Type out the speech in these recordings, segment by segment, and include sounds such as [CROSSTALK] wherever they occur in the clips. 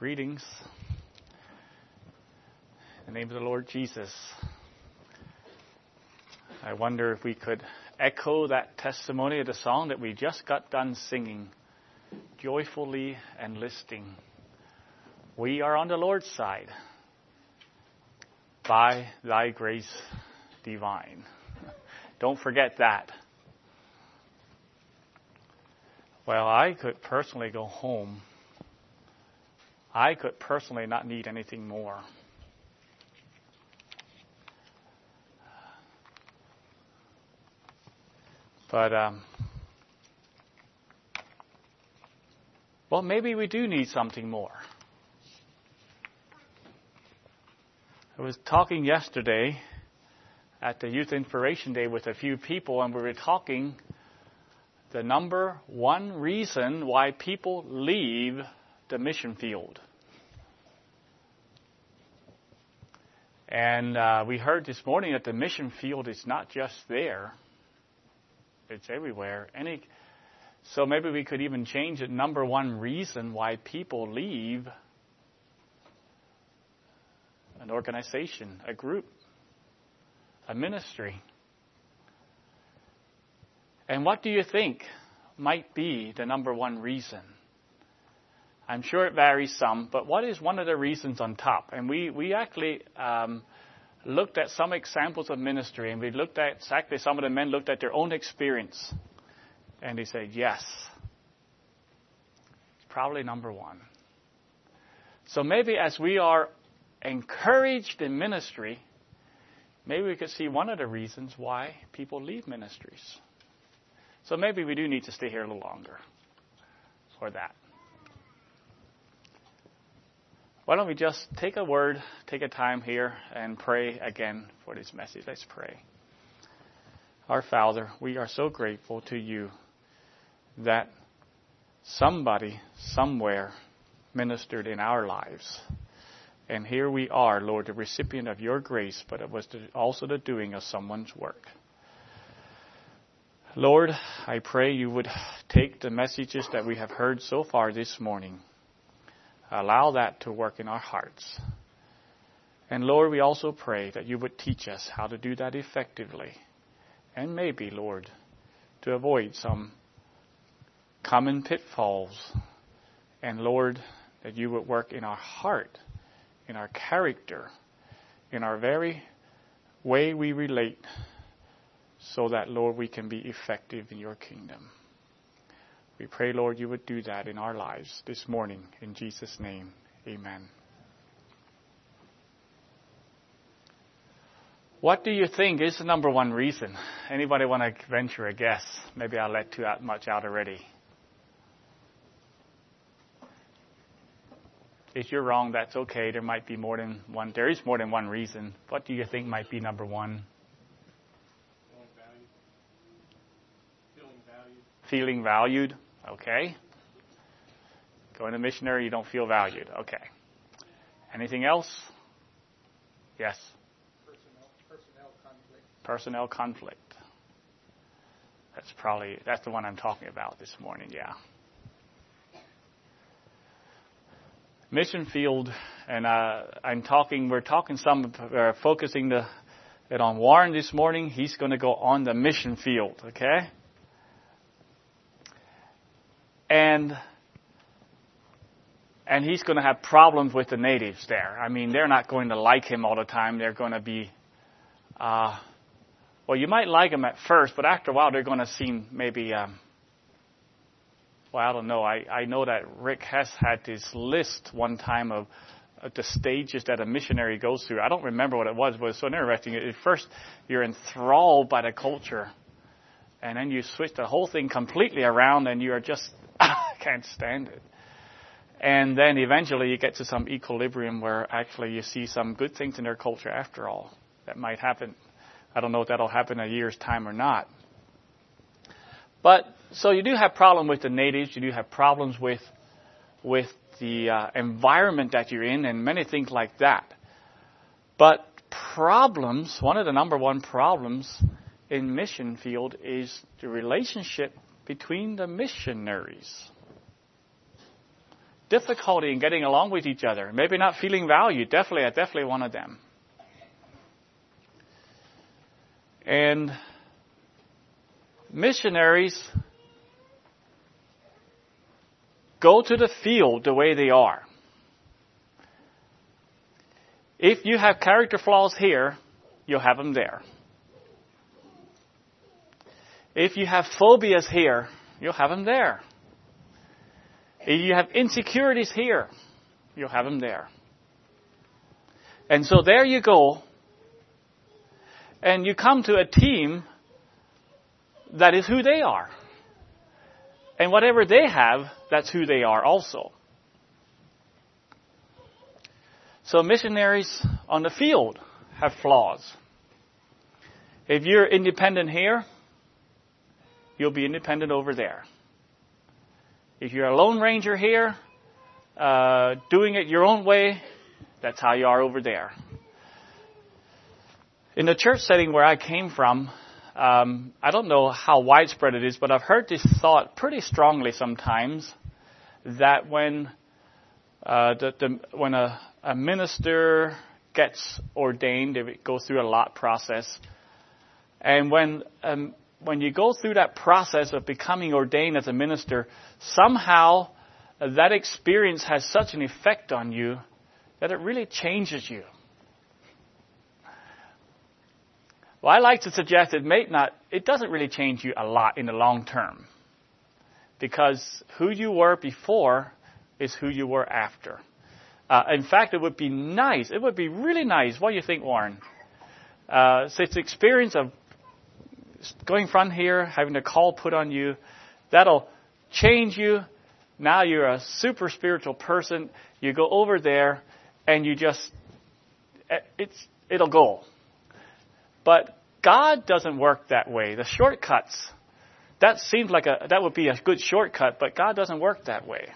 Greetings. In the name of the Lord Jesus. I wonder if we could echo that testimony of the song that we just got done singing, joyfully enlisting. We are on the Lord's side by thy grace divine. [LAUGHS] Don't forget that. Well, I could personally go home I could personally not need anything more. But, um, well, maybe we do need something more. I was talking yesterday at the Youth Inspiration Day with a few people, and we were talking the number one reason why people leave the mission field. And uh, we heard this morning that the mission field is not just there, it's everywhere. Any, so maybe we could even change it. Number one reason why people leave an organization, a group, a ministry. And what do you think might be the number one reason? I'm sure it varies some, but what is one of the reasons on top? And we, we actually um, looked at some examples of ministry, and we looked at exactly some of the men looked at their own experience, and they said, yes, it's probably number one. So maybe as we are encouraged in ministry, maybe we could see one of the reasons why people leave ministries. So maybe we do need to stay here a little longer for that. Why don't we just take a word, take a time here, and pray again for this message? Let's pray. Our Father, we are so grateful to you that somebody, somewhere, ministered in our lives. And here we are, Lord, the recipient of your grace, but it was also the doing of someone's work. Lord, I pray you would take the messages that we have heard so far this morning Allow that to work in our hearts. And Lord, we also pray that you would teach us how to do that effectively. And maybe, Lord, to avoid some common pitfalls. And Lord, that you would work in our heart, in our character, in our very way we relate, so that, Lord, we can be effective in your kingdom. We pray, Lord, you would do that in our lives this morning. In Jesus' name, amen. What do you think is the number one reason? Anybody want to venture a guess? Maybe I let too much out already. If you're wrong, that's okay. There might be more than one. There is more than one reason. What do you think might be number one? Feeling valued. Okay. Going to missionary, you don't feel valued. Okay. Anything else? Yes. Personnel, personnel conflict. Personnel conflict. That's probably that's the one I'm talking about this morning. Yeah. Mission field, and uh, I'm talking. We're talking some, uh, focusing the, it on Warren this morning. He's going to go on the mission field. Okay and and he's going to have problems with the natives there. I mean, they're not going to like him all the time. They're going to be, uh, well, you might like him at first, but after a while, they're going to seem maybe. Um, well, I don't know. I, I know that Rick Hess had this list one time of the stages that a missionary goes through. I don't remember what it was, but it's so interesting. At first, you're enthralled by the culture, and then you switch the whole thing completely around, and you are just [LAUGHS] can't stand it. And then eventually you get to some equilibrium where actually you see some good things in their culture after all. That might happen. I don't know if that'll happen in a year's time or not. But so you do have problems with the natives. You do have problems with with the uh, environment that you're in, and many things like that. But problems. One of the number one problems in mission field is the relationship between the missionaries. difficulty in getting along with each other, maybe not feeling valued. Definitely, I definitely one of them. And missionaries go to the field the way they are. If you have character flaws here, you'll have them there. If you have phobias here, you'll have them there. If you have insecurities here, you'll have them there. And so there you go. And you come to a team that is who they are. And whatever they have, that's who they are also. So missionaries on the field have flaws. If you're independent here, you'll be independent over there. If you're a lone ranger here, uh, doing it your own way, that's how you are over there. In the church setting where I came from, um, I don't know how widespread it is, but I've heard this thought pretty strongly sometimes that when uh, the, the, when a, a minister gets ordained, it goes through a lot process, and when um, when you go through that process of becoming ordained as a minister, somehow that experience has such an effect on you that it really changes you. Well, I like to suggest it may not, it doesn't really change you a lot in the long term. Because who you were before is who you were after. Uh, in fact, it would be nice, it would be really nice. What do you think, Warren? Uh, so it's experience of going from here, having a call put on you, that'll change you. Now you're a super spiritual person. You go over there and you just, eh, it's, it'll go. But God doesn't work that way. The shortcuts, that seems like a, that would be a good shortcut, but God doesn't work that way.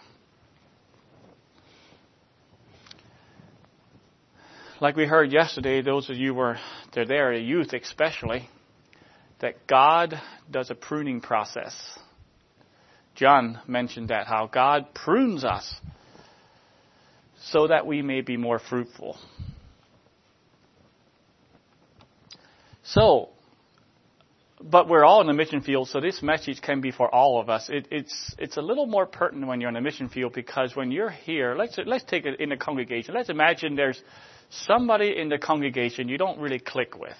Like we heard yesterday, those of you were, they're there, the youth especially, that God does a pruning process. John mentioned that, how God prunes us so that we may be more fruitful. So, but we're all in the mission field, so this message can be for all of us. It, it's it's a little more pertinent when you're in the mission field because when you're here, let's let's take it in the congregation. Let's imagine there's somebody in the congregation you don't really click with.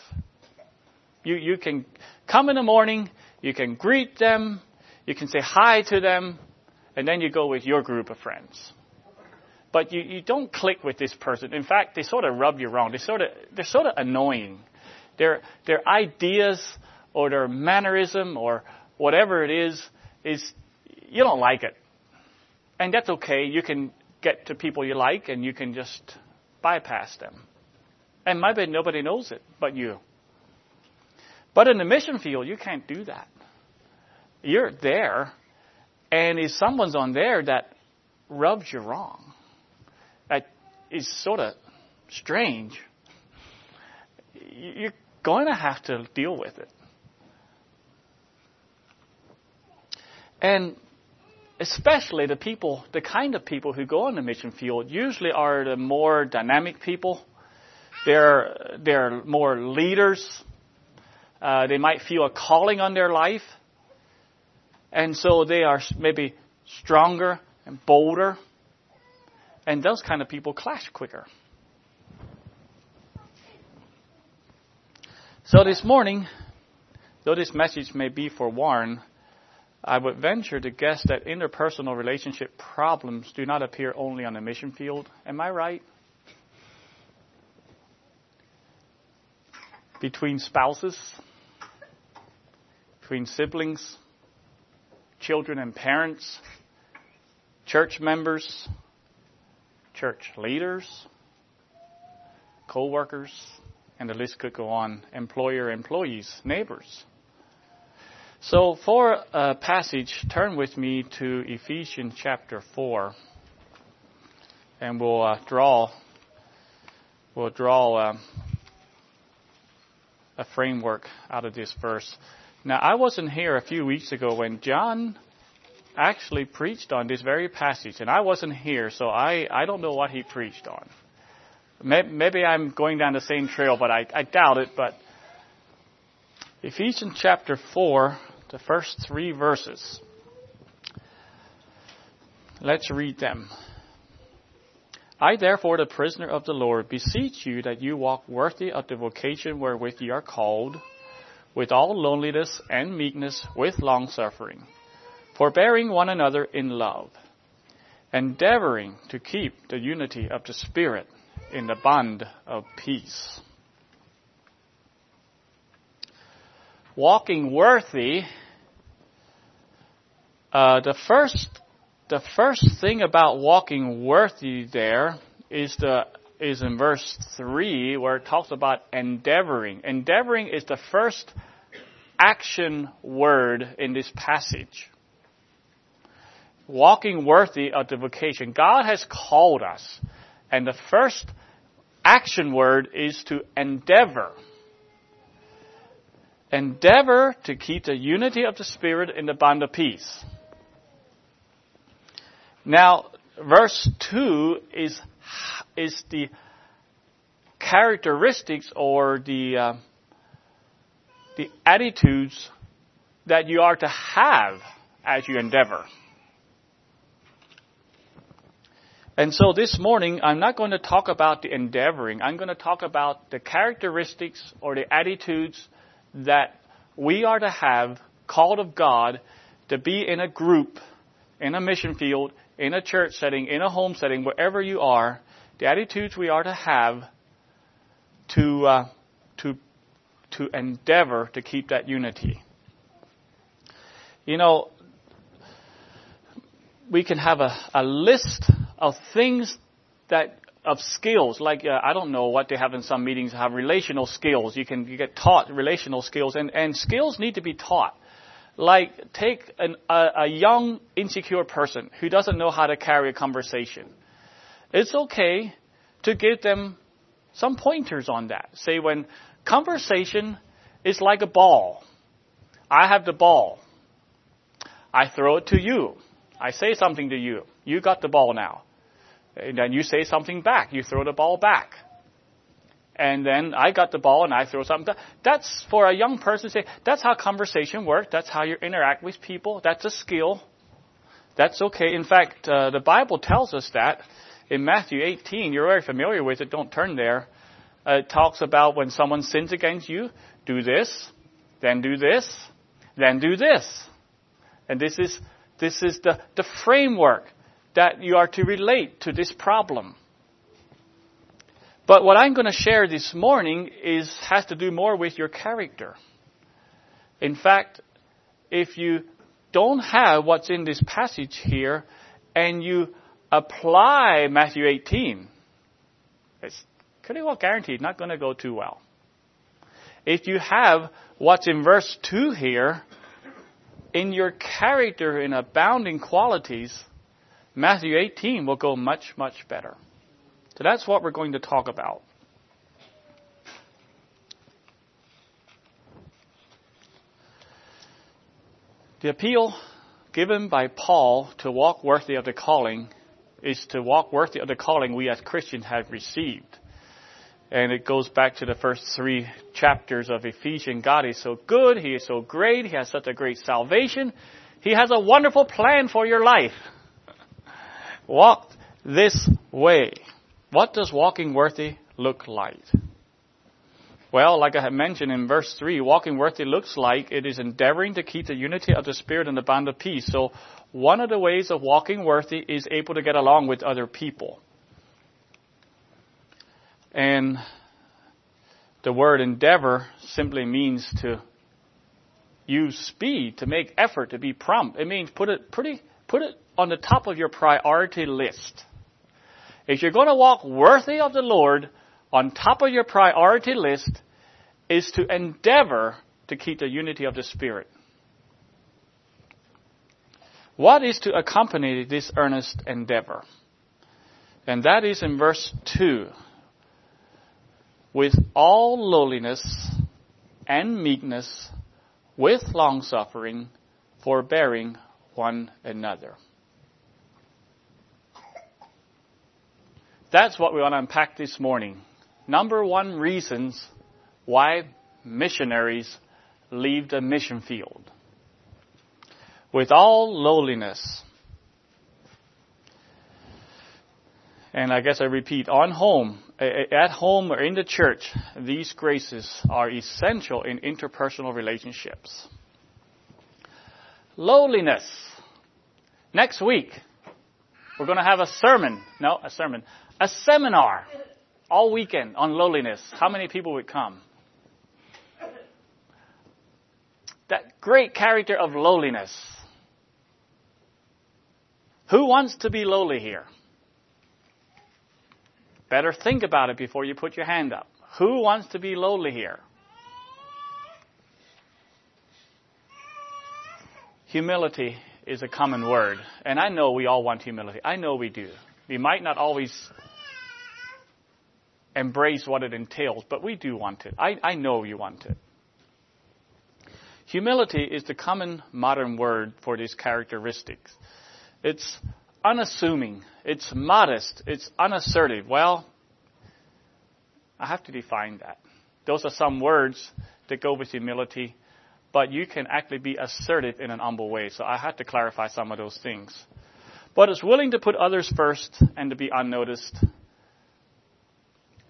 You, you can come in the morning, you can greet them, you can say hi to them, and then you go with your group of friends. But you, you don't click with this person. In fact, they sort of rub you wrong. They sort of, they're sort of annoying. Their, their ideas or their mannerism or whatever it is, is, you don't like it. And that's okay. You can get to people you like and you can just bypass them. And maybe nobody knows it but you. But in the mission field, you can't do that. You're there, and if someone's on there that rubs you wrong, that is sort of strange, you're going to have to deal with it. And especially the people, the kind of people who go on the mission field usually are the more dynamic people. They're, they're more leaders. Uh, they might feel a calling on their life. And so they are maybe stronger and bolder. And those kind of people clash quicker. So this morning, though this message may be for Warren, I would venture to guess that interpersonal relationship problems do not appear only on the mission field. Am I right? Between spouses, between siblings, children and parents, church members, church leaders, co-workers, and the list could go on, employer, employees, neighbors. So for a passage, turn with me to Ephesians chapter 4, and we'll uh, draw, we'll draw uh, a framework out of this verse. Now, I wasn't here a few weeks ago when John actually preached on this very passage, and I wasn't here, so I, I don't know what he preached on. Maybe I'm going down the same trail, but I, I doubt it. But Ephesians chapter 4, the first three verses. Let's read them. I therefore, the prisoner of the Lord, beseech you that you walk worthy of the vocation wherewith ye are called, with all loneliness and meekness, with long suffering, forbearing one another in love, endeavoring to keep the unity of the Spirit in the bond of peace. Walking worthy, uh, the first the first thing about walking worthy there is the is in verse three where it talks about endeavoring. Endeavoring is the first action word in this passage. Walking worthy of the vocation. God has called us, and the first action word is to endeavor. Endeavor to keep the unity of the Spirit in the bond of peace. Now, verse 2 is, is the characteristics or the, uh, the attitudes that you are to have as you endeavor. And so this morning, I'm not going to talk about the endeavoring. I'm going to talk about the characteristics or the attitudes that we are to have called of God to be in a group, in a mission field, in a church setting, in a home setting, wherever you are, the attitudes we are to have to, uh, to, to endeavor to keep that unity. You know, we can have a, a list of things that of skills like uh, I don't know what they have in some meetings have relational skills. You can you get taught relational skills and and skills need to be taught. Like take an, a, a young insecure person who doesn't know how to carry a conversation. It's okay to give them some pointers on that. Say when conversation is like a ball I have the ball I throw it to you I say something to you you got the ball now and then you say something back. You throw the ball back. And then I got the ball and I throw something. That's for a young person to say, that's how conversation works. That's how you interact with people. That's a skill. That's okay. In fact, uh, the Bible tells us that in Matthew 18. You're very familiar with it. Don't turn there. Uh, talks about when someone sins against you, do this, then do this, then do this. And this is, this is the, the framework that you are to relate to this problem. But what I'm going to share this morning is has to do more with your character. In fact, if you don't have what's in this passage here and you apply Matthew 18, it's pretty well guaranteed not going to go too well. If you have what's in verse 2 here, in your character in abounding qualities, Matthew 18 will go much, much better. So that's what we're going to talk about. The appeal given by Paul to walk worthy of the calling is to walk worthy of the calling we as Christians have received. And it goes back to the first three chapters of Ephesians. God is so good. He is so great. He has such a great salvation. He has a wonderful plan for your life walked this way. What does walking worthy look like? Well, like I had mentioned in verse 3, walking worthy looks like it is endeavoring to keep the unity of the Spirit and the bond of peace. So, one of the ways of walking worthy is able to get along with other people. And the word endeavor simply means to use speed, to make effort, to be prompt. It means put it pretty, put it on the top of your priority list. If you're going to walk worthy of the Lord, on top of your priority list is to endeavor to keep the unity of the Spirit. What is to accompany this earnest endeavor? And that is in verse 2. With all lowliness and meekness, with long suffering, forbearing one another. That's what we want to unpack this morning. Number one reasons why missionaries leave the mission field. With all lowliness. And I guess I repeat, on home, at home or in the church, these graces are essential in interpersonal relationships. Lowliness. Next week, we're going to have a sermon. No, a sermon. A seminar all weekend on lowliness. How many people would come? That great character of lowliness. Who wants to be lowly here? Better think about it before you put your hand up. Who wants to be lowly here? Humility is a common word, and I know we all want humility. I know we do. We might not always embrace what it entails, but we do want it. I, I know you want it. Humility is the common modern word for these characteristics. It's unassuming, it's modest, it's unassertive. Well, I have to define that. Those are some words that go with humility, but you can actually be assertive in an humble way. So I had to clarify some of those things. But it's willing to put others first and to be unnoticed.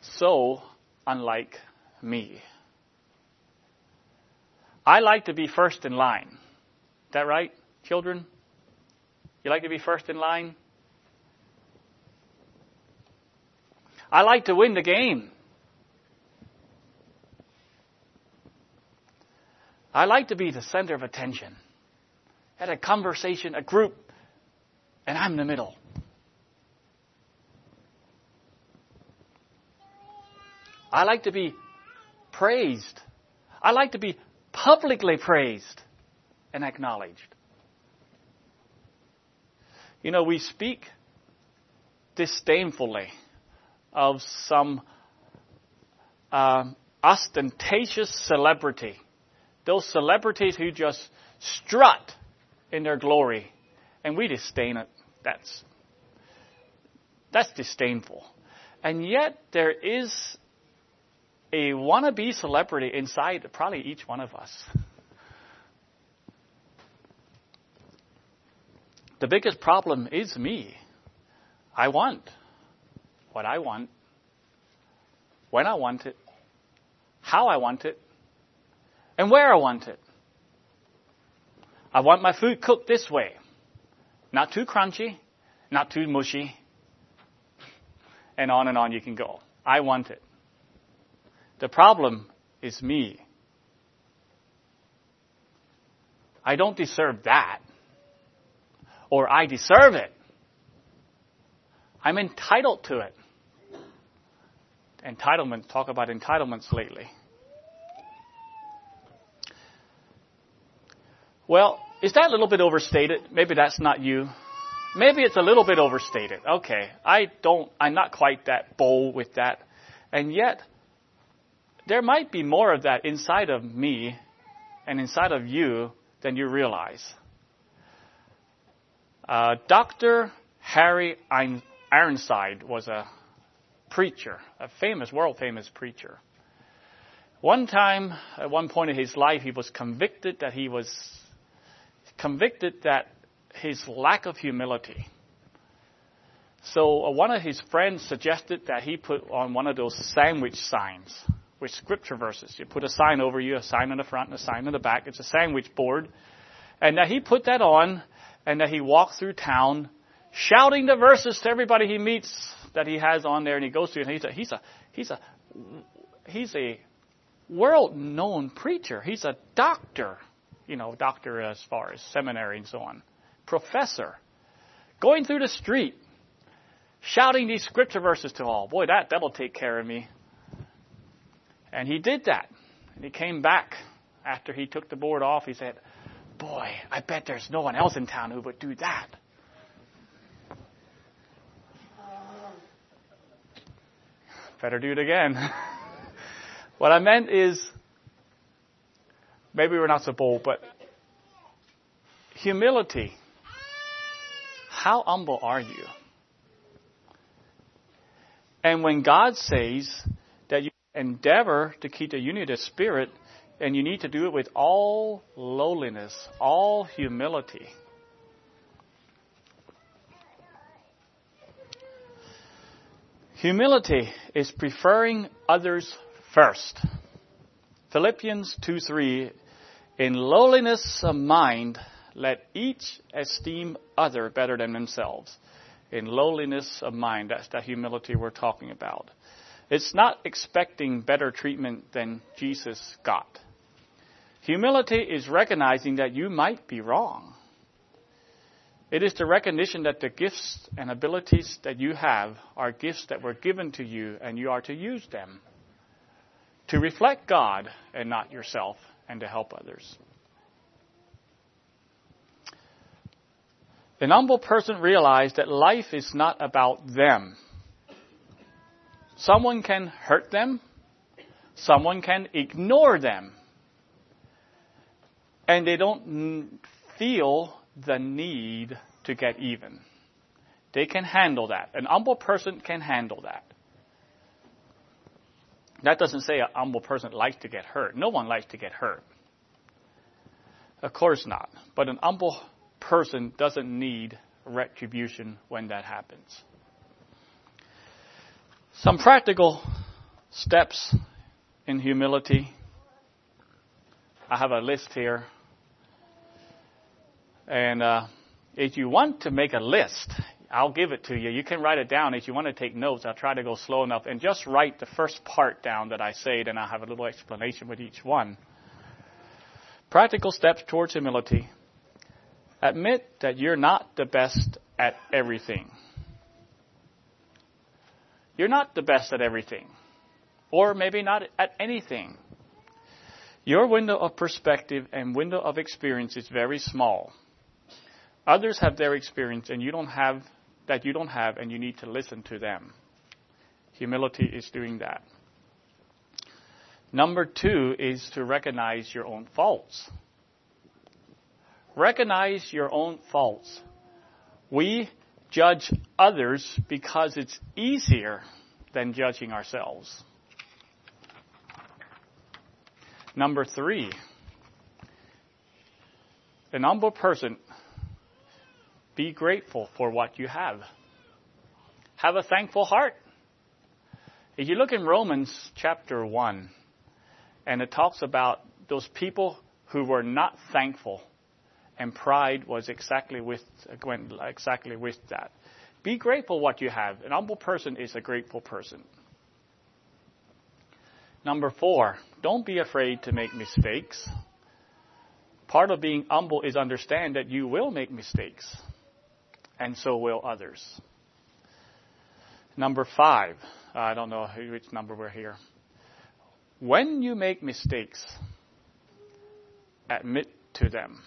So unlike me. I like to be first in line. Is that right, children? You like to be first in line? I like to win the game. I like to be the center of attention. At a conversation, a group, and I'm the middle. I like to be praised. I like to be publicly praised and acknowledged. You know, we speak disdainfully of some um, ostentatious celebrity. Those celebrities who just strut in their glory, and we disdain it. That's that's disdainful. And yet there is a wannabe celebrity inside probably each one of us. The biggest problem is me. I want what I want, when I want it, how I want it, and where I want it. I want my food cooked this way. Not too crunchy, not too mushy, and on and on you can go. I want it. The problem is me. I don't deserve that or I deserve it. I'm entitled to it. Entitlement, talk about entitlements lately. Well, is that a little bit overstated? Maybe that's not you. Maybe it's a little bit overstated. Okay. I don't, I'm not quite that bold with that. And yet, there might be more of that inside of me and inside of you than you realize. Uh, Dr. Harry Ironside was a preacher, a famous, world famous preacher. One time, at one point in his life, he was convicted that he was convicted that his lack of humility. So uh, one of his friends suggested that he put on one of those sandwich signs with scripture verses. You put a sign over you, a sign in the front and a sign in the back. It's a sandwich board. And that he put that on and that he walks through town shouting the verses to everybody he meets that he has on there and he goes to and he's a he's a he's a he's a world known preacher. He's a doctor, you know, doctor as far as seminary and so on. Professor. Going through the street, shouting these scripture verses to all. Boy, that that'll take care of me. And he did that. And he came back after he took the board off. He said, Boy, I bet there's no one else in town who would do that. Better do it again. [LAUGHS] what I meant is, maybe we're not so bold, but humility how humble are you? And when God says that you endeavor to keep the unity of the Spirit, and you need to do it with all lowliness, all humility. Humility is preferring others first. Philippians 2 3 In lowliness of mind, let each esteem other better than themselves. In lowliness of mind, that's the humility we're talking about. It's not expecting better treatment than Jesus got. Humility is recognizing that you might be wrong. It is the recognition that the gifts and abilities that you have are gifts that were given to you and you are to use them to reflect God and not yourself and to help others. An humble person realizes that life is not about them. Someone can hurt them. Someone can ignore them. And they don't feel the need to get even. They can handle that. An humble person can handle that. That doesn't say an humble person likes to get hurt. No one likes to get hurt. Of course not. But an humble person doesn't need retribution when that happens. Some practical steps in humility. I have a list here. And uh, if you want to make a list, I'll give it to you. You can write it down. If you want to take notes, I'll try to go slow enough and just write the first part down that I say, then I'll have a little explanation with each one. Practical steps towards humility. Admit that you're not the best at everything. You're not the best at everything. Or maybe not at anything. Your window of perspective and window of experience is very small. Others have their experience and you don't have that you don't have and you need to listen to them. Humility is doing that. Number two is to recognize your own faults. Recognize your own faults. We judge others because it's easier than judging ourselves. Number three, an humble person be grateful for what you have. Have a thankful heart. If you look in Romans chapter 1, and it talks about those people who were not thankful, and pride was exactly with exactly with that. Be grateful what you have. An humble person is a grateful person. Number four, don't be afraid to make mistakes. Part of being humble is understand that you will make mistakes and so will others. Number five, I don't know which number we're here. When you make mistakes, admit to them.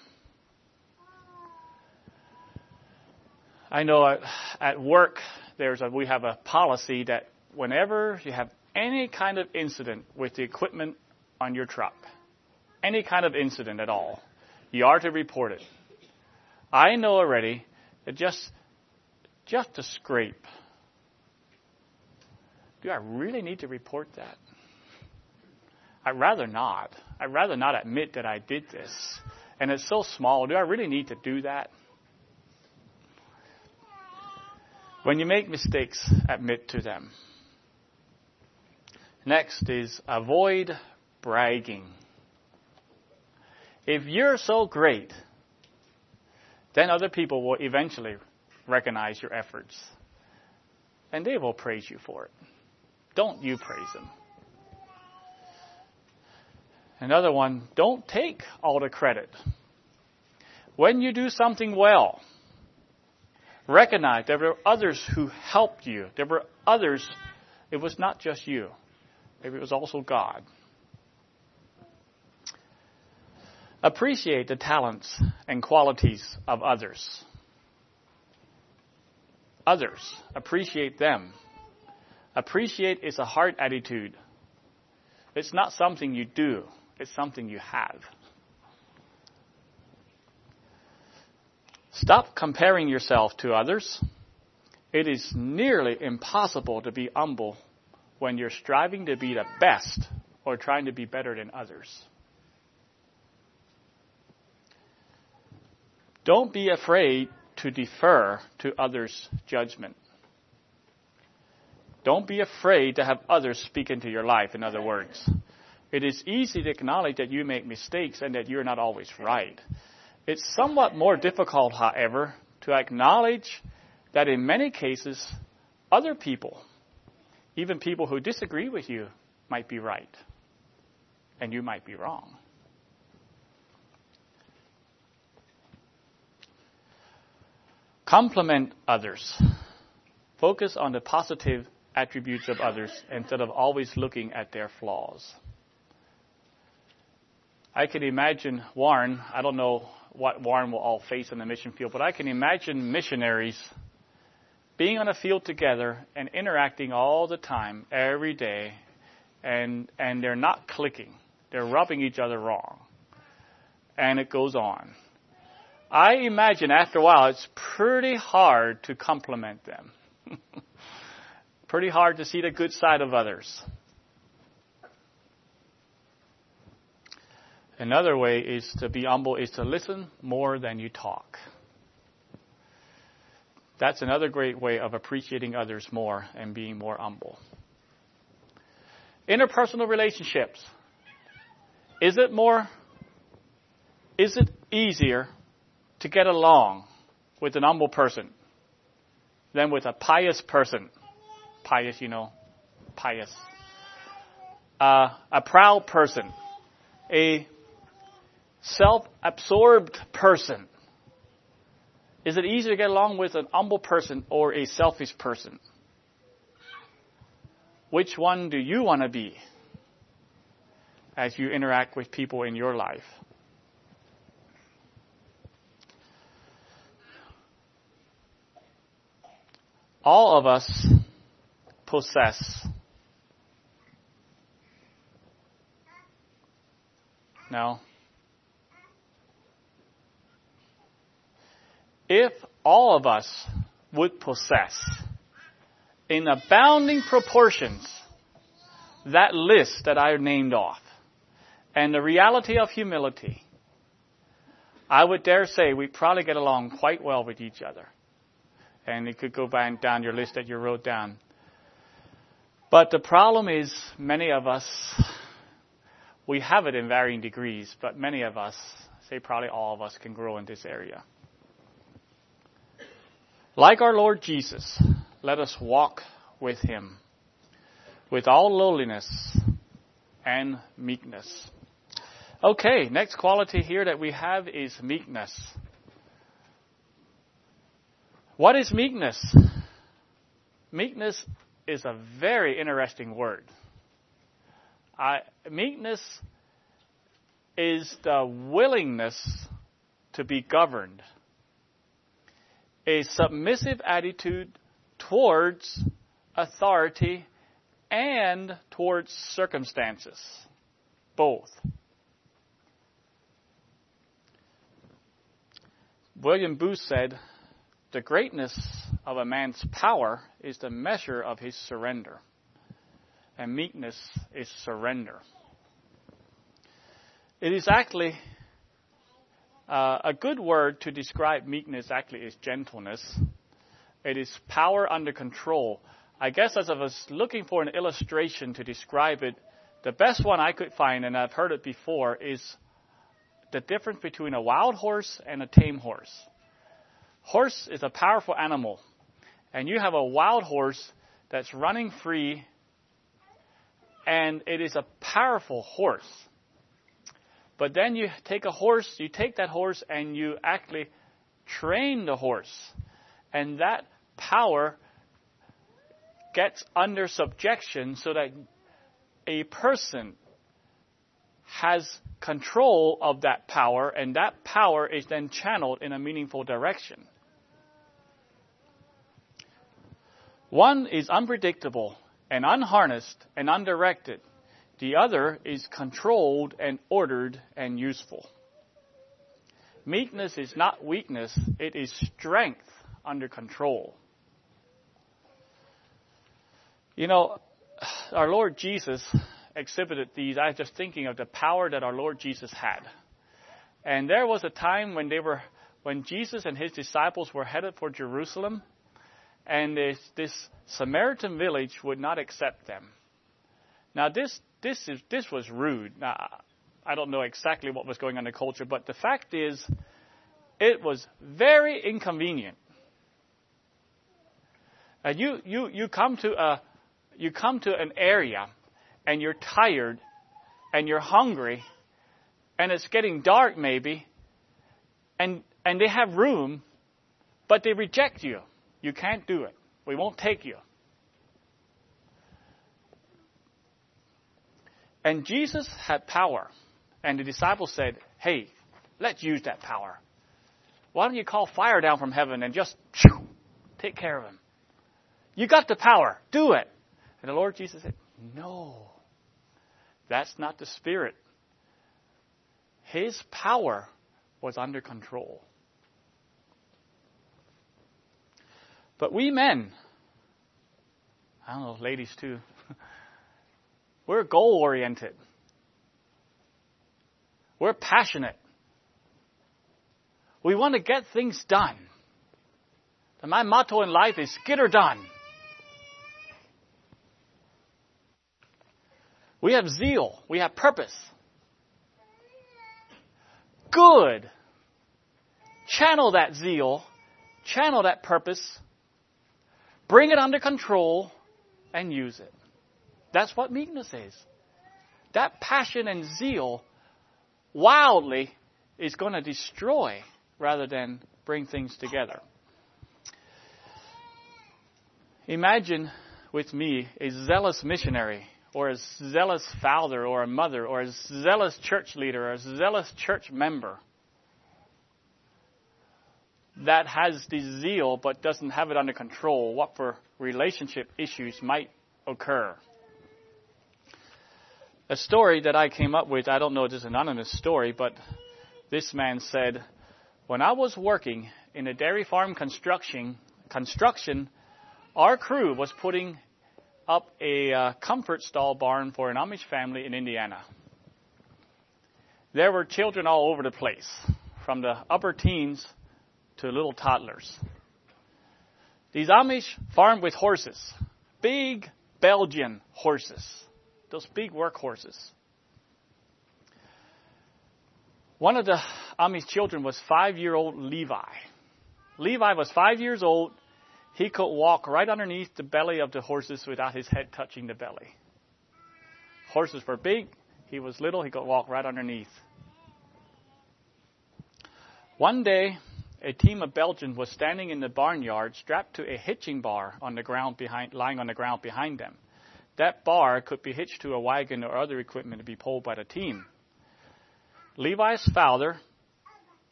I know at, work there's a, we have a policy that whenever you have any kind of incident with the equipment on your truck, any kind of incident at all, you are to report it. I know already just, just a scrape. Do I really need to report that? I'd rather not. I'd rather not admit that I did this. And it's so small. Do I really need to do that? When you make mistakes, admit to them. Next is avoid bragging. If you're so great, then other people will eventually recognize your efforts. And they will praise you for it. Don't you praise them. Another one, don't take all the credit. When you do something well, recognize there were others who helped you. There were others. It was not just you. Maybe it was also God. Appreciate the talents and qualities of others. Others. Appreciate them. Appreciate is a heart attitude. It's not something you do, it's something you have. Stop comparing yourself to others. It is nearly impossible to be humble when you're striving to be the best or trying to be better than others. Don't be afraid to defer to others' judgment. Don't be afraid to have others speak into your life, in other words. It is easy to acknowledge that you make mistakes and that you're not always right. It's somewhat more difficult, however, to acknowledge that in many cases, other people, even people who disagree with you, might be right. And you might be wrong. Compliment others. Focus on the positive attributes of others instead of always looking at their flaws. I can imagine Warren, I don't know what Warren will all face in the mission field, but I can imagine missionaries being on a field together and interacting all the time, every day, and, and they're not clicking. They're rubbing each other wrong. And it goes on. I imagine after a while it's pretty hard to compliment them. [LAUGHS] pretty hard to see the good side of others. Another way is to be humble is to listen more than you talk. That's another great way of appreciating others more and being more humble. Interpersonal relationships. Is it more, is it easier to get along with an humble person than with a pious person? Pious, you know, pious. Uh, a proud person. A self-absorbed person is it easier to get along with an humble person or a selfish person? Which one do you want to be as you interact with people in your life? All of us possess no if all of us would possess in abounding proportions that list that I named off and the reality of humility, I would dare say we probably get along quite well with each other. And you could go back down your list that you wrote down. But the problem is many of us, we have it in varying degrees, but many of us, say probably all of us, can grow in this area. Like our Lord Jesus, let us walk with him with all lowliness and meekness. Okay, next quality here that we have is meekness. What is meekness? Meekness is a very interesting word. I, meekness is the willingness to be governed a submissive attitude towards authority and towards circumstances. Both. William Booth said, The greatness of a man's power is the measure of his surrender. And meekness is surrender. It is actually uh, a good word to describe meekness actually is gentleness. It is power under control. I guess as I was looking for an illustration to describe it, the best one I could find, and I've heard it before, is the difference between a wild horse and a tame horse. Horse is a powerful animal, and you have a wild horse that's running free, and it is a powerful horse. But then you take a horse, you take that horse and you actually train the horse. And that power gets under subjection so that a person has control of that power and that power is then channeled in a meaningful direction. One is unpredictable and unharnessed and undirected. The other is controlled and ordered and useful. Meekness is not weakness, it is strength under control. You know, our Lord Jesus exhibited these. I was just thinking of the power that our Lord Jesus had. And there was a time when they were, when Jesus and his disciples were headed for Jerusalem, and this, this Samaritan village would not accept them. Now this, this is, this was rude. Now, I don't know exactly what was going on in the culture, but the fact is, it was very inconvenient. And you, you, you come to a, you come to an area and you're tired and you're hungry and it's getting dark maybe and, and they have room, but they reject you. You can't do it. We won't take you. And Jesus had power. And the disciples said, Hey, let's use that power. Why don't you call fire down from heaven and just take care of him? You got the power. Do it. And the Lord Jesus said, No. That's not the Spirit. His power was under control. But we men, I don't know, ladies too, [LAUGHS] we're goal oriented. We're passionate. We want to get things done. And my motto in life is get her done. We have zeal. We have purpose. Good. Channel that zeal. Channel that purpose. Bring it under control and use it. That's what meekness is. That passion and zeal wildly is going to destroy rather than bring things together. Imagine with me a zealous missionary or a zealous father or a mother or a zealous church leader or a zealous church member that has the zeal but doesn't have it under control, what for relationship issues might occur a story that I came up with. I don't know if it's an anonymous story, but this man said, when I was working in a dairy farm construction, construction, our crew was putting up a uh, comfort stall barn for an Amish family in Indiana. There were children all over the place, from the upper teens to little toddlers. These Amish farm with horses, big Belgian horses those big workhorses. One of the Amish children was five year old Levi. Levi was five years old. He could walk right underneath the belly of the horses without his head touching the belly. Horses were big. He was little. He could walk right underneath. One day, a team of Belgians was standing in the barnyard strapped to a hitching bar on the ground behind, lying on the ground behind them. That bar could be hitched to a wagon or other equipment to be pulled by the team. Levi's father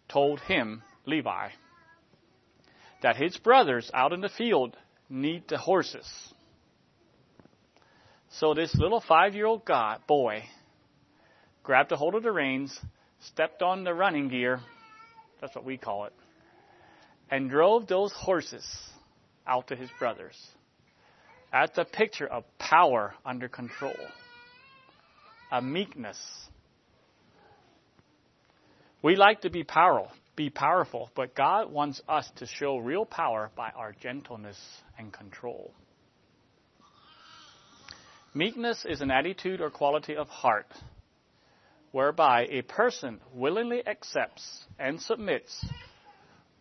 told him, Levi, that his brothers out in the field need the horses. So this little five year old boy grabbed a hold of the reins, stepped on the running gear, that's what we call it, and drove those horses out to his brothers. That's a picture of power under control, a meekness. We like to be powerful, be powerful, but God wants us to show real power by our gentleness and control. Meekness is an attitude or quality of heart whereby a person willingly accepts and submits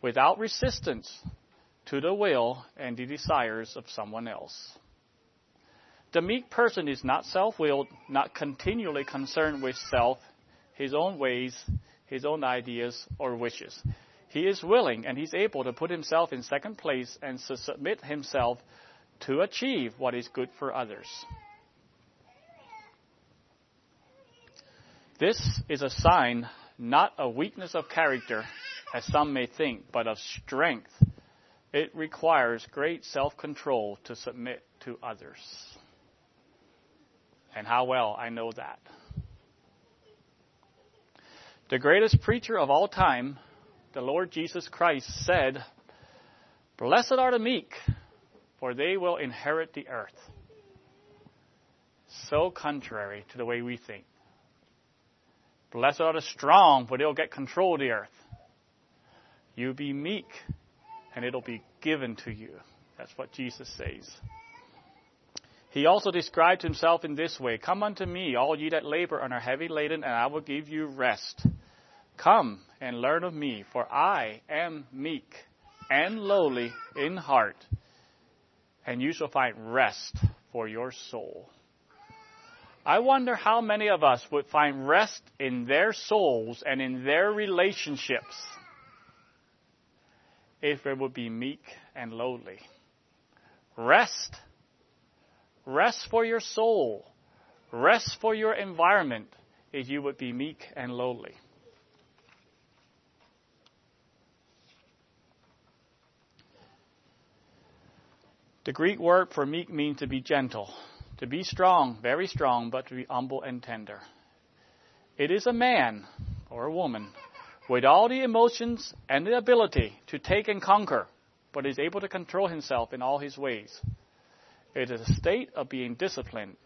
without resistance to the will and the desires of someone else. The meek person is not self willed, not continually concerned with self, his own ways, his own ideas, or wishes. He is willing and he's able to put himself in second place and to submit himself to achieve what is good for others. This is a sign not a weakness of character, as some may think, but of strength it requires great self control to submit to others. And how well I know that. The greatest preacher of all time the Lord Jesus Christ said, Blessed are the meek, for they will inherit the earth. So contrary to the way we think. Blessed are the strong, for they'll get control of the earth. You be meek, and it'll be given to you. That's what Jesus says. He also described himself in this way Come unto me, all ye that labor and are heavy laden, and I will give you rest. Come and learn of me, for I am meek and lowly in heart, and you shall find rest for your soul. I wonder how many of us would find rest in their souls and in their relationships if they would be meek and lowly. Rest. Rest for your soul. Rest for your environment if you would be meek and lowly. The Greek word for meek means to be gentle, to be strong, very strong, but to be humble and tender. It is a man or a woman with all the emotions and the ability to take and conquer, but is able to control himself in all his ways. It is a state of being disciplined.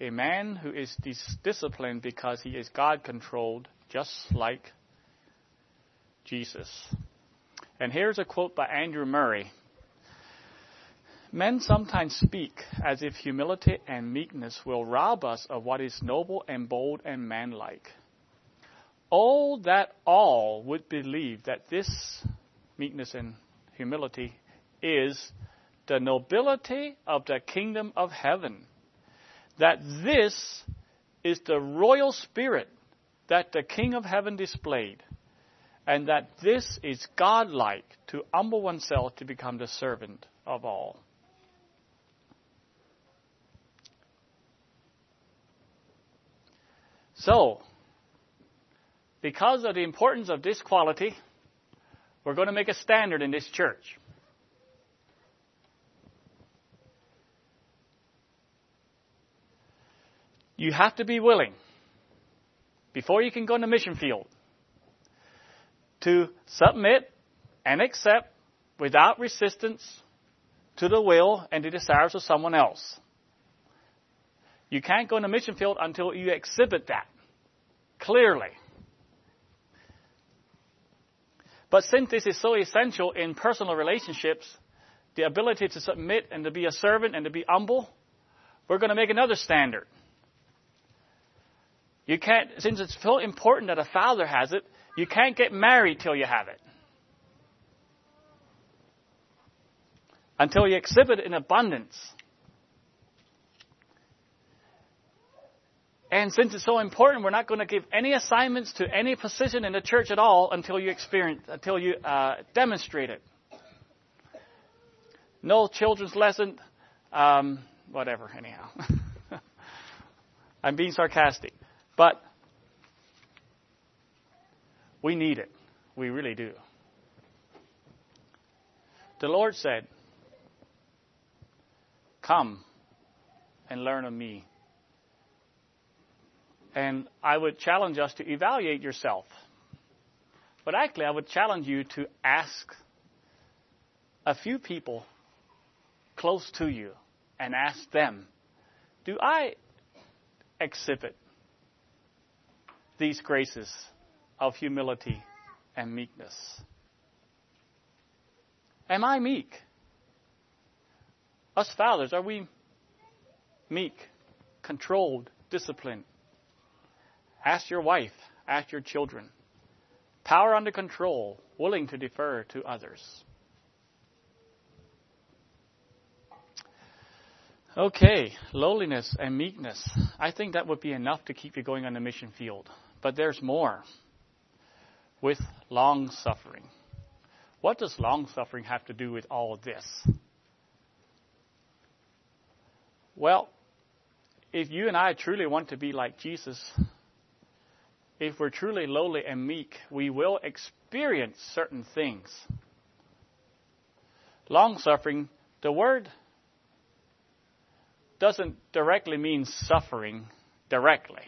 A man who is dis- disciplined because he is God controlled, just like Jesus. And here's a quote by Andrew Murray. Men sometimes speak as if humility and meekness will rob us of what is noble and bold and manlike. Oh, that all would believe that this meekness and humility is the nobility of the kingdom of heaven. That this is the royal spirit that the King of heaven displayed. And that this is godlike to humble oneself to become the servant of all. So, because of the importance of this quality, we're going to make a standard in this church. You have to be willing, before you can go in the mission field, to submit and accept without resistance to the will and the desires of someone else. You can't go in the mission field until you exhibit that clearly. But since this is so essential in personal relationships, the ability to submit and to be a servant and to be humble, we're going to make another standard. You can't, since it's so important that a father has it, you can't get married till you have it. Until you exhibit it in abundance. And since it's so important, we're not going to give any assignments to any position in the church at all until you experience, until you uh, demonstrate it. No children's lesson, um, whatever. Anyhow, [LAUGHS] I'm being sarcastic, but we need it. We really do. The Lord said, "Come and learn of me." And I would challenge us to evaluate yourself. But actually, I would challenge you to ask a few people close to you and ask them, do I exhibit these graces of humility and meekness? Am I meek? Us fathers, are we meek, controlled, disciplined? Ask your wife, ask your children. Power under control, willing to defer to others. Okay, lowliness and meekness. I think that would be enough to keep you going on the mission field. But there's more. With long suffering. What does long suffering have to do with all of this? Well, if you and I truly want to be like Jesus, if we're truly lowly and meek, we will experience certain things. Long suffering, the word doesn't directly mean suffering directly.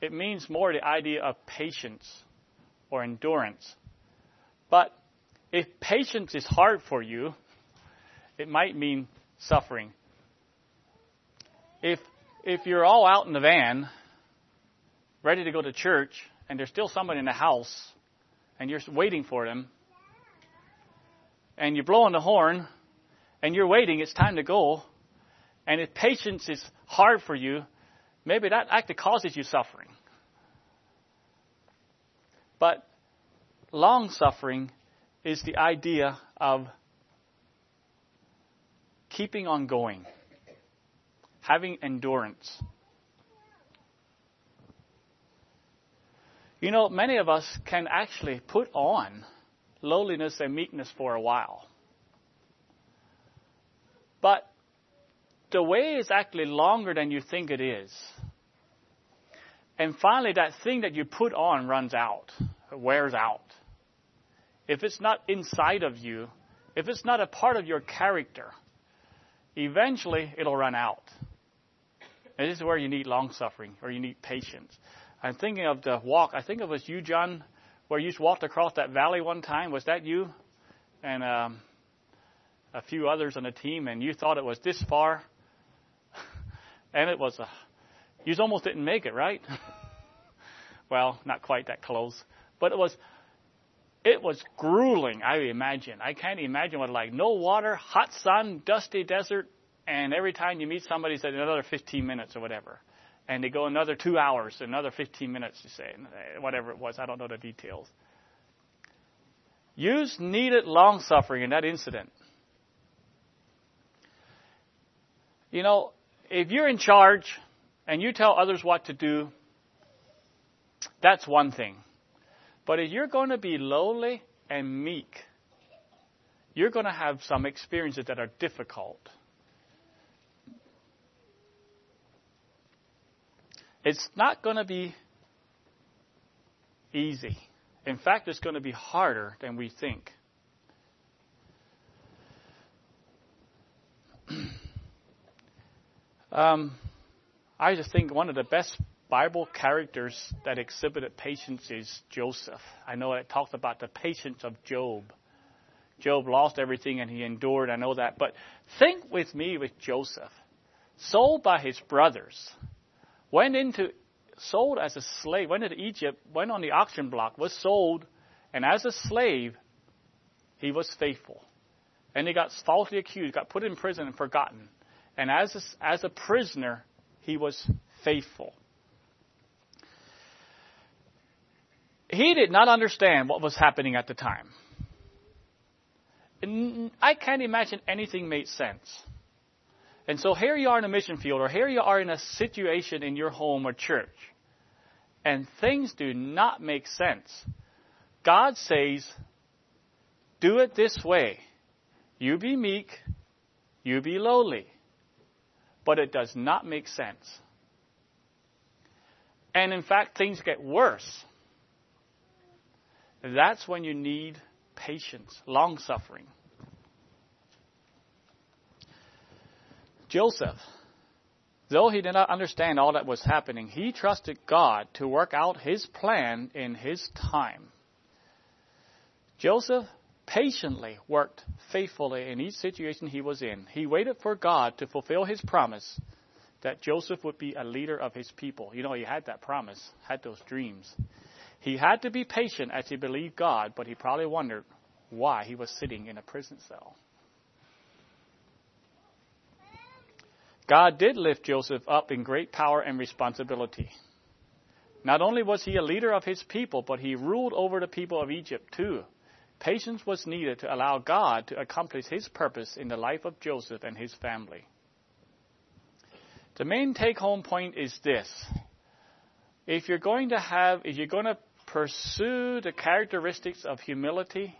It means more the idea of patience or endurance. But if patience is hard for you, it might mean suffering. If if you're all out in the van, ready to go to church, and there's still somebody in the house, and you're waiting for them, and you're blowing the horn, and you're waiting, it's time to go, and if patience is hard for you, maybe that actually causes you suffering. But long suffering is the idea of keeping on going, having endurance. You know, many of us can actually put on lowliness and meekness for a while. But the way is actually longer than you think it is. And finally, that thing that you put on runs out, wears out. If it's not inside of you, if it's not a part of your character, eventually it'll run out. And this is where you need long suffering or you need patience. I'm thinking of the walk. I think it was you, John, where you walked across that valley one time. Was that you? And um, a few others on the team, and you thought it was this far, [LAUGHS] and it was a. You almost didn't make it, right? [LAUGHS] well, not quite that close, but it was. It was grueling. I imagine. I can't imagine what like no water, hot sun, dusty desert, and every time you meet somebody, said another 15 minutes or whatever and they go another two hours, another 15 minutes, you say, eh, whatever it was. I don't know the details. Use needed long suffering in that incident. You know, if you're in charge and you tell others what to do, that's one thing. But if you're going to be lowly and meek, you're going to have some experiences that are difficult. It's not going to be easy. In fact, it's going to be harder than we think. [CLEARS THROAT] um, I just think one of the best Bible characters that exhibited patience is Joseph. I know it talks about the patience of Job. Job lost everything and he endured. I know that. But think with me with Joseph. Sold by his brothers went into sold as a slave, went into Egypt, went on the auction block, was sold, and as a slave, he was faithful. And he got falsely accused, got put in prison and forgotten. And as a, as a prisoner, he was faithful. He did not understand what was happening at the time. I can't imagine anything made sense. And so here you are in a mission field, or here you are in a situation in your home or church, and things do not make sense. God says, do it this way. You be meek, you be lowly. But it does not make sense. And in fact, things get worse. That's when you need patience, long suffering. Joseph, though he did not understand all that was happening, he trusted God to work out his plan in his time. Joseph patiently worked faithfully in each situation he was in. He waited for God to fulfill his promise that Joseph would be a leader of his people. You know, he had that promise, had those dreams. He had to be patient as he believed God, but he probably wondered why he was sitting in a prison cell. God did lift Joseph up in great power and responsibility. Not only was he a leader of his people, but he ruled over the people of Egypt too. Patience was needed to allow God to accomplish his purpose in the life of Joseph and his family. The main take home point is this. If you're going to have, if you're going to pursue the characteristics of humility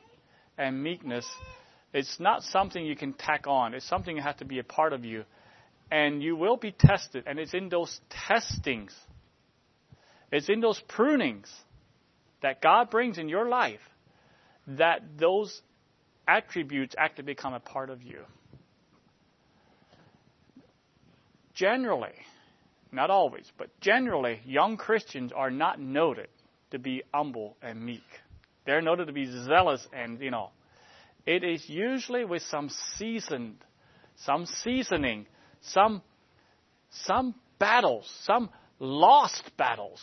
and meekness, it's not something you can tack on. It's something that has to be a part of you and you will be tested. And it's in those testings, it's in those prunings that God brings in your life that those attributes actually become a part of you. Generally, not always, but generally, young Christians are not noted to be humble and meek. They're noted to be zealous and, you know, it is usually with some seasoned, some seasoning, some, some battles, some lost battles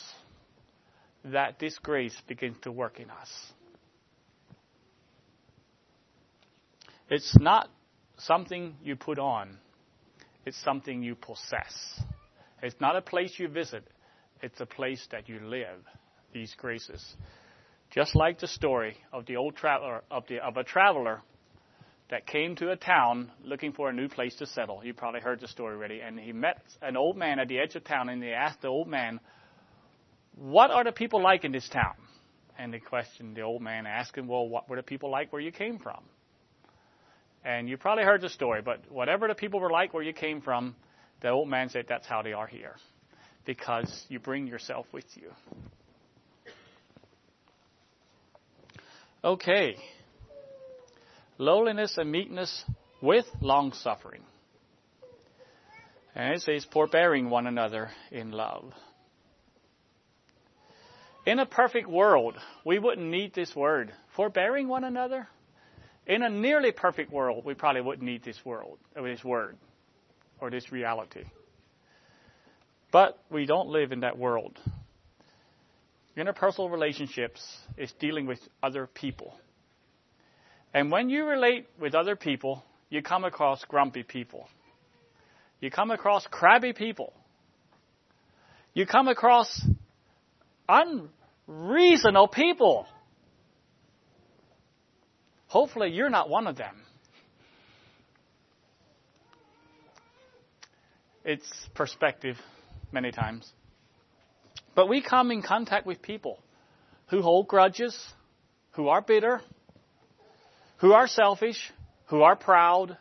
that this grace begins to work in us. It's not something you put on. It's something you possess. It's not a place you visit. It's a place that you live. These graces. Just like the story of the old traveler of, the, of a traveler that came to a town looking for a new place to settle. You probably heard the story already. And he met an old man at the edge of town, and he asked the old man, "What are the people like in this town?" And the question the old man asked him, "Well, what were the people like where you came from?" And you probably heard the story, but whatever the people were like where you came from, the old man said that's how they are here. Because you bring yourself with you. Okay. Lowliness and meekness with long suffering. And it says, forbearing one another in love. In a perfect world, we wouldn't need this word. Forbearing one another? In a nearly perfect world, we probably wouldn't need this world, or this word, or this reality. But we don't live in that world. Interpersonal relationships is dealing with other people. And when you relate with other people, you come across grumpy people. You come across crabby people. You come across unreasonable people. Hopefully, you're not one of them. It's perspective many times. But we come in contact with people who hold grudges, who are bitter, who are selfish, who are proud,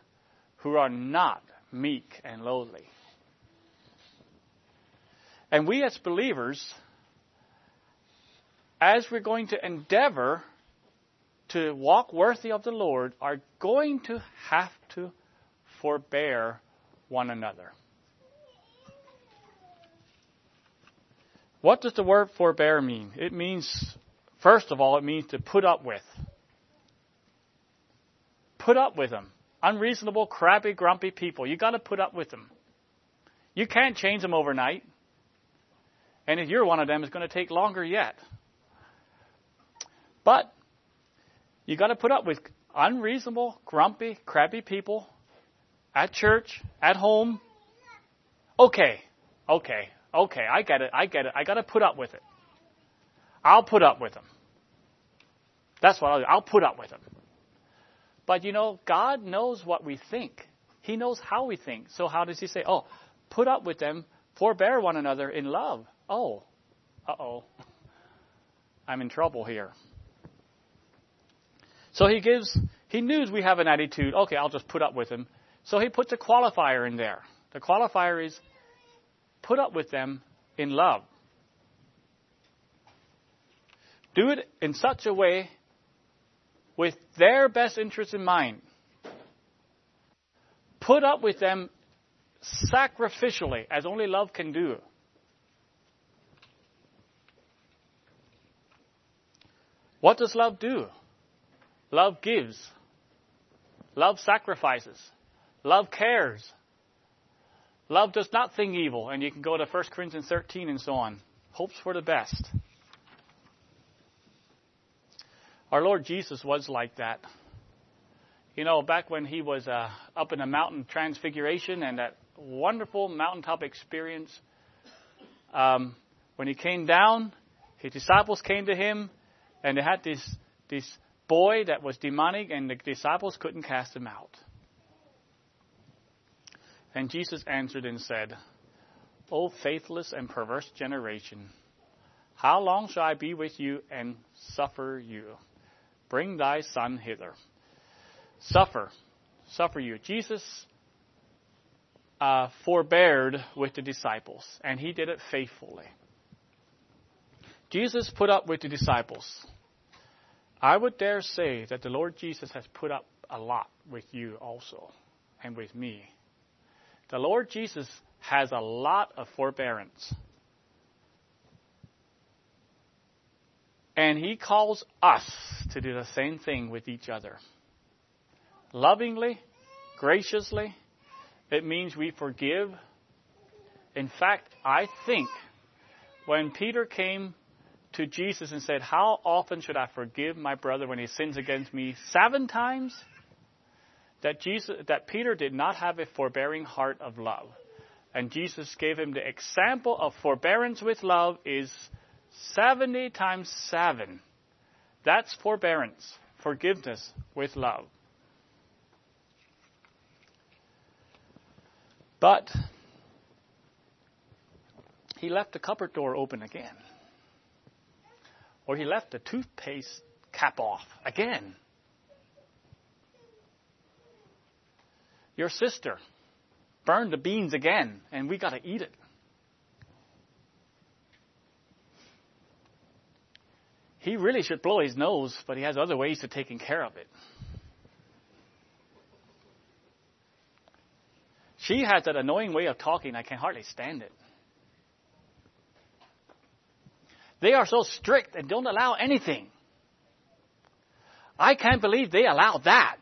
who are not meek and lowly. And we as believers, as we're going to endeavor to walk worthy of the Lord are going to have to forbear one another. What does the word forbear mean? It means, first of all, it means to put up with. Put up with them. Unreasonable, crabby, grumpy people. You gotta put up with them. You can't change them overnight. And if you're one of them, it's going to take longer yet. But you got to put up with unreasonable, grumpy, crabby people at church, at home. Okay, okay, okay, I get it, I get it. I got to put up with it. I'll put up with them. That's what I'll do. I'll put up with them. But you know, God knows what we think. He knows how we think. So how does He say, oh, put up with them, forbear one another in love? Oh, uh oh. [LAUGHS] I'm in trouble here. So he gives, he knows we have an attitude, okay, I'll just put up with him. So he puts a qualifier in there. The qualifier is put up with them in love. Do it in such a way with their best interests in mind. Put up with them sacrificially, as only love can do. What does love do? Love gives. Love sacrifices. Love cares. Love does not think evil. And you can go to 1 Corinthians 13 and so on. Hopes for the best. Our Lord Jesus was like that. You know, back when he was uh, up in the mountain transfiguration and that wonderful mountaintop experience, um, when he came down, his disciples came to him and they had this, this boy that was demonic, and the disciples couldn't cast him out. And Jesus answered and said, O faithless and perverse generation, how long shall I be with you and suffer you? Bring thy son hither. Suffer, suffer you. Jesus uh, forbeared with the disciples, and he did it faithfully. Jesus put up with the disciples. I would dare say that the Lord Jesus has put up a lot with you also and with me. The Lord Jesus has a lot of forbearance. And he calls us to do the same thing with each other. Lovingly, graciously, it means we forgive. In fact, I think when Peter came to Jesus and said, How often should I forgive my brother when he sins against me? Seven times? That Jesus that Peter did not have a forbearing heart of love. And Jesus gave him the example of forbearance with love is 70 times 7. That's forbearance, forgiveness with love. But he left the cupboard door open again. Or he left the toothpaste cap off again. Your sister burned the beans again, and we got to eat it. He really should blow his nose, but he has other ways of taking care of it. She has that annoying way of talking, I can hardly stand it. They are so strict and don't allow anything. I can't believe they allow that.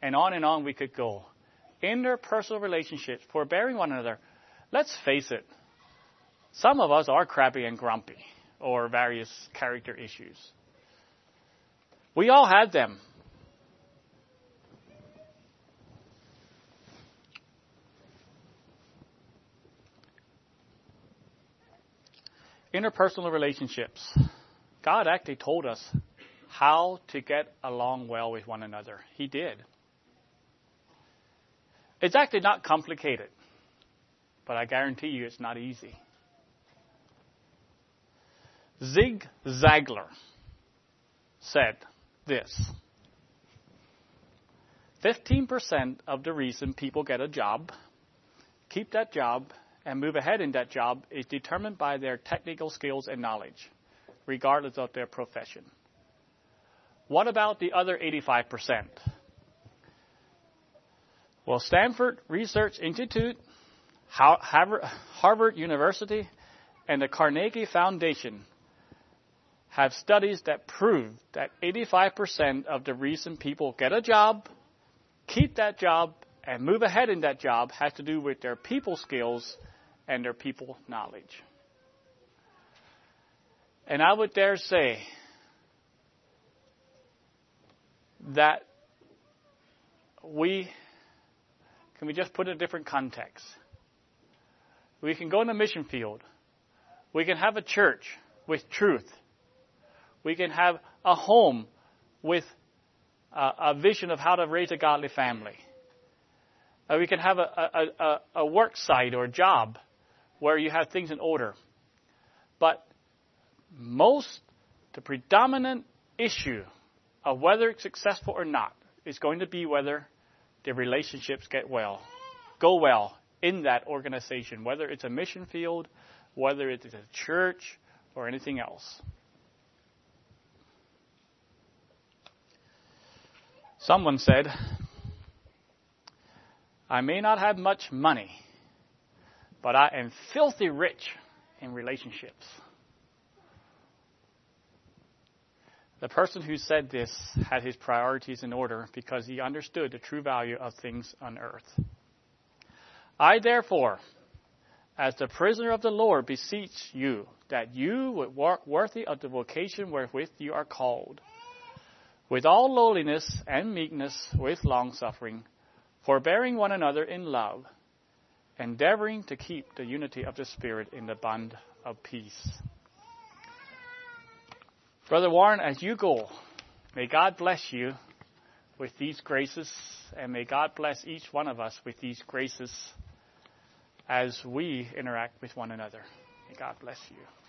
And on and on we could go. Interpersonal relationships, forbearing one another. Let's face it, some of us are crabby and grumpy or various character issues. We all have them. interpersonal relationships. God actually told us how to get along well with one another. He did. It's actually not complicated, but I guarantee you it's not easy. Zig Ziglar said this 15% of the reason people get a job, keep that job, and move ahead in that job is determined by their technical skills and knowledge, regardless of their profession. What about the other 85%? Well, Stanford Research Institute, Harvard University, and the Carnegie Foundation have studies that prove that 85% of the reason people get a job, keep that job, and move ahead in that job has to do with their people skills and their people knowledge. And I would dare say that we can we just put in a different context. We can go in a mission field. We can have a church with truth. We can have a home with a, a vision of how to raise a godly family. Uh, we can have a, a, a, a work site or a job where you have things in order. But most, the predominant issue of whether it's successful or not is going to be whether the relationships get well, go well in that organization, whether it's a mission field, whether it's a church, or anything else. Someone said, I may not have much money, but I am filthy rich in relationships. The person who said this had his priorities in order because he understood the true value of things on earth. I therefore, as the prisoner of the Lord, beseech you that you would walk worthy of the vocation wherewith you are called, with all lowliness and meekness, with longsuffering, forbearing one another in love endeavoring to keep the unity of the Spirit in the bond of peace. Brother Warren, as you go, may God bless you with these graces, and may God bless each one of us with these graces as we interact with one another. May God bless you.